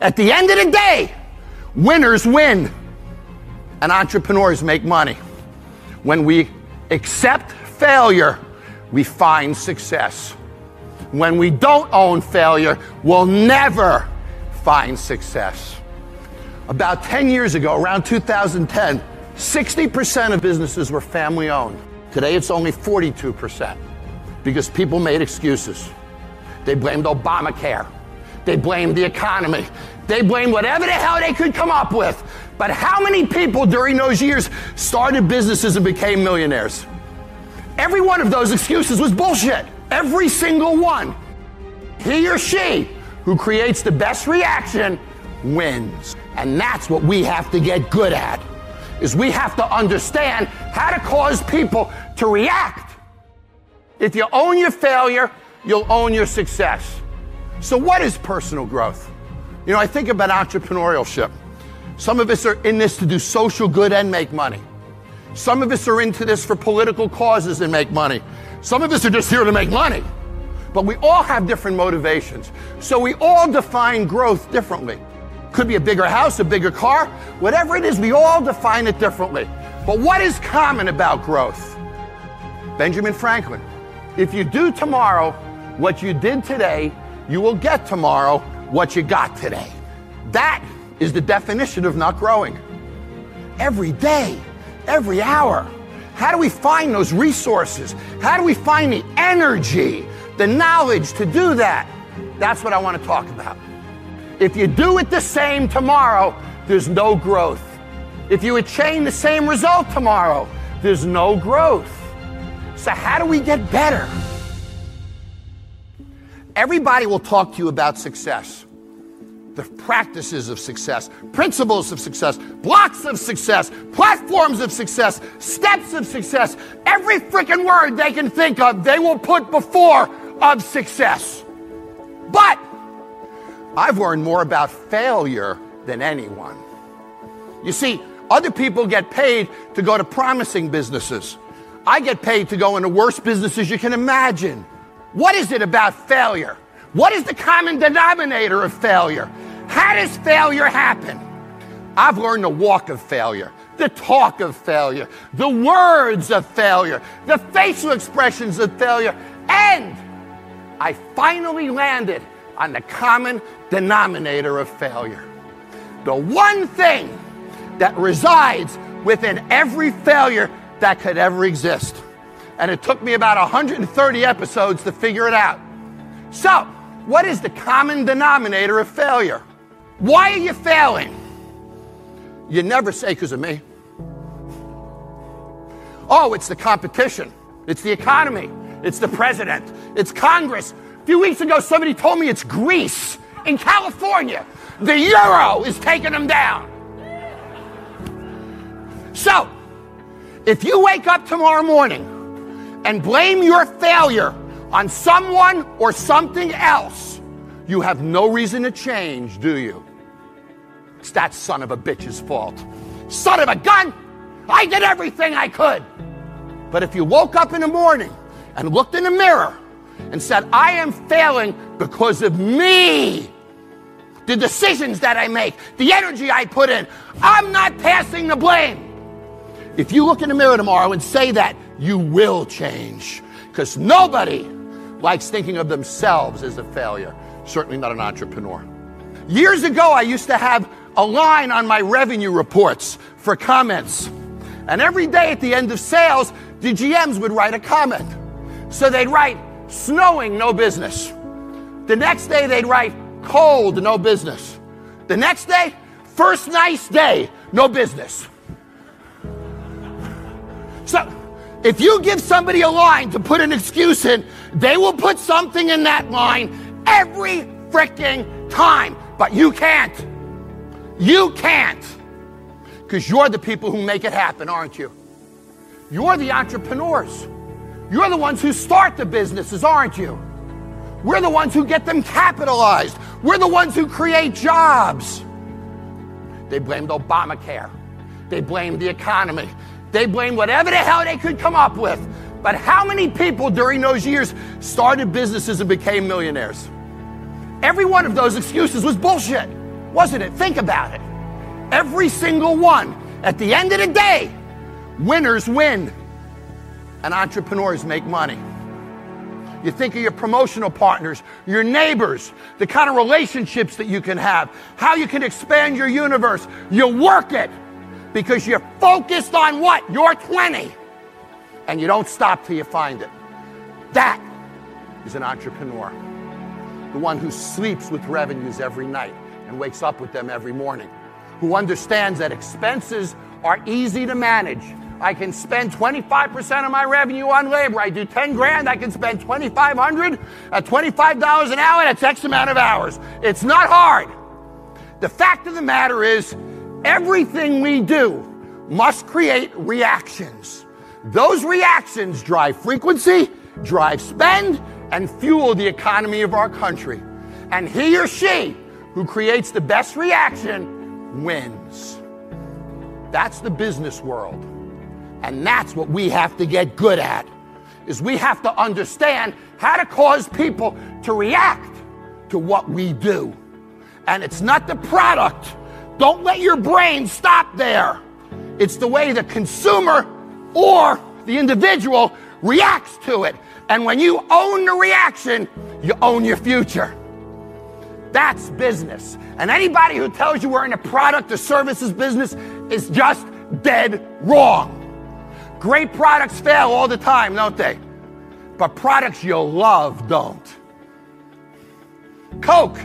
At the end of the day, winners win and entrepreneurs make money. When we accept failure, we find success. When we don't own failure, we'll never find success. About 10 years ago, around 2010, 60% of businesses were family owned. Today it's only 42% because people made excuses. They blamed Obamacare. They blame the economy. They blame whatever the hell they could come up with. But how many people during those years started businesses and became millionaires? Every one of those excuses was bullshit. Every single one. He or she who creates the best reaction wins. And that's what we have to get good at. Is we have to understand how to cause people to react. If you own your failure, you'll own your success. So what is personal growth? You know, I think about entrepreneurship. Some of us are in this to do social good and make money. Some of us are into this for political causes and make money. Some of us are just here to make money. But we all have different motivations. So we all define growth differently. Could be a bigger house, a bigger car, whatever it is, we all define it differently. But what is common about growth? Benjamin Franklin. If you do tomorrow what you did today, you will get tomorrow what you got today. That is the definition of not growing. Every day, every hour. How do we find those resources? How do we find the energy, the knowledge to do that? That's what I want to talk about. If you do it the same tomorrow, there's no growth. If you attain the same result tomorrow, there's no growth. So, how do we get better? Everybody will talk to you about success the practices of success, principles of success, blocks of success, platforms of success, steps of success. Every freaking word they can think of, they will put before of success. But I've learned more about failure than anyone. You see, other people get paid to go to promising businesses. I get paid to go into worst businesses you can imagine. What is it about failure? What is the common denominator of failure? How does failure happen? I've learned the walk of failure, the talk of failure, the words of failure, the facial expressions of failure, and I finally landed on the common denominator of failure. The one thing that resides within every failure that could ever exist. And it took me about 130 episodes to figure it out. So, what is the common denominator of failure? Why are you failing? You never say because of me. Oh, it's the competition. It's the economy. It's the president. It's Congress. A few weeks ago, somebody told me it's Greece in California. The euro is taking them down. So, if you wake up tomorrow morning and blame your failure on someone or something else, you have no reason to change, do you? It's that son of a bitch's fault. Son of a gun! I did everything I could. But if you woke up in the morning and looked in the mirror and said, I am failing because of me, the decisions that I make, the energy I put in, I'm not passing the blame. If you look in the mirror tomorrow and say that, you will change. Because nobody likes thinking of themselves as a failure, certainly not an entrepreneur. Years ago, I used to have a line on my revenue reports for comments. And every day at the end of sales, the GMs would write a comment. So they'd write, snowing, no business. The next day, they'd write, cold, no business. The next day, first nice day, no business. If you give somebody a line to put an excuse in, they will put something in that line every freaking time. But you can't. You can't. Because you're the people who make it happen, aren't you? You're the entrepreneurs. You're the ones who start the businesses, aren't you? We're the ones who get them capitalized. We're the ones who create jobs. They blamed Obamacare. They blamed the economy. They blamed whatever the hell they could come up with. But how many people during those years started businesses and became millionaires? Every one of those excuses was bullshit, wasn't it? Think about it. Every single one. At the end of the day, winners win and entrepreneurs make money. You think of your promotional partners, your neighbors, the kind of relationships that you can have, how you can expand your universe. You work it because you're focused on what? You're 20. And you don't stop till you find it. That is an entrepreneur. The one who sleeps with revenues every night and wakes up with them every morning. Who understands that expenses are easy to manage I can spend 25% of my revenue on labor. I do 10 grand, I can spend 2500 at $25 an hour, that's X amount of hours. It's not hard. The fact of the matter is, everything we do must create reactions. Those reactions drive frequency, drive spend, and fuel the economy of our country. And he or she who creates the best reaction wins. That's the business world. And that's what we have to get good at. Is we have to understand how to cause people to react to what we do. And it's not the product. Don't let your brain stop there. It's the way the consumer or the individual reacts to it. And when you own the reaction, you own your future. That's business. And anybody who tells you we're in a product or services business is just dead wrong. Great products fail all the time, don't they? But products you love don't. Coke.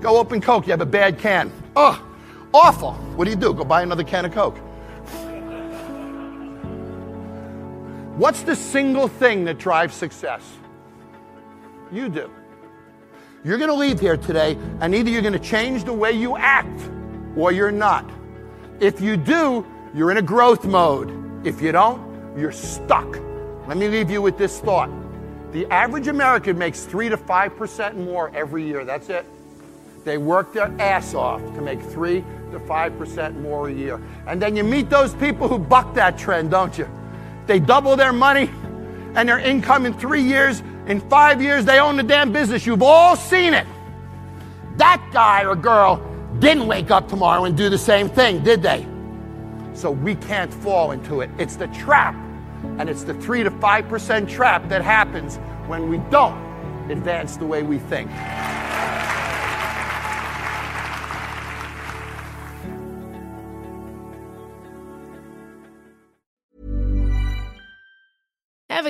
Go open Coke. You have a bad can. Oh, awful. What do you do? Go buy another can of Coke. What's the single thing that drives success? You do. You're going to leave here today, and either you're going to change the way you act or you're not. If you do, you're in a growth mode. If you don't, you're stuck. Let me leave you with this thought. The average American makes 3 to 5% more every year. That's it. They work their ass off to make 3 to 5% more a year. And then you meet those people who buck that trend, don't you? They double their money and their income in three years. In five years, they own the damn business. You've all seen it. That guy or girl didn't wake up tomorrow and do the same thing, did they? So we can't fall into it. It's the trap, and it's the 3 to 5% trap that happens when we don't advance the way we think.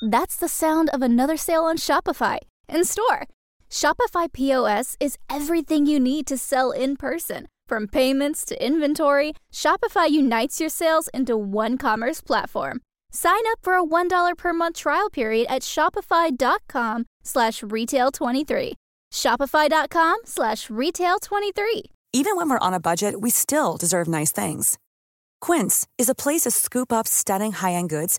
That's the sound of another sale on Shopify in store. Shopify POS is everything you need to sell in person. From payments to inventory, Shopify unites your sales into one commerce platform. Sign up for a $1 per month trial period at shopify.com slash retail23. Shopify.com slash retail23. Even when we're on a budget, we still deserve nice things. Quince is a place to scoop up stunning high-end goods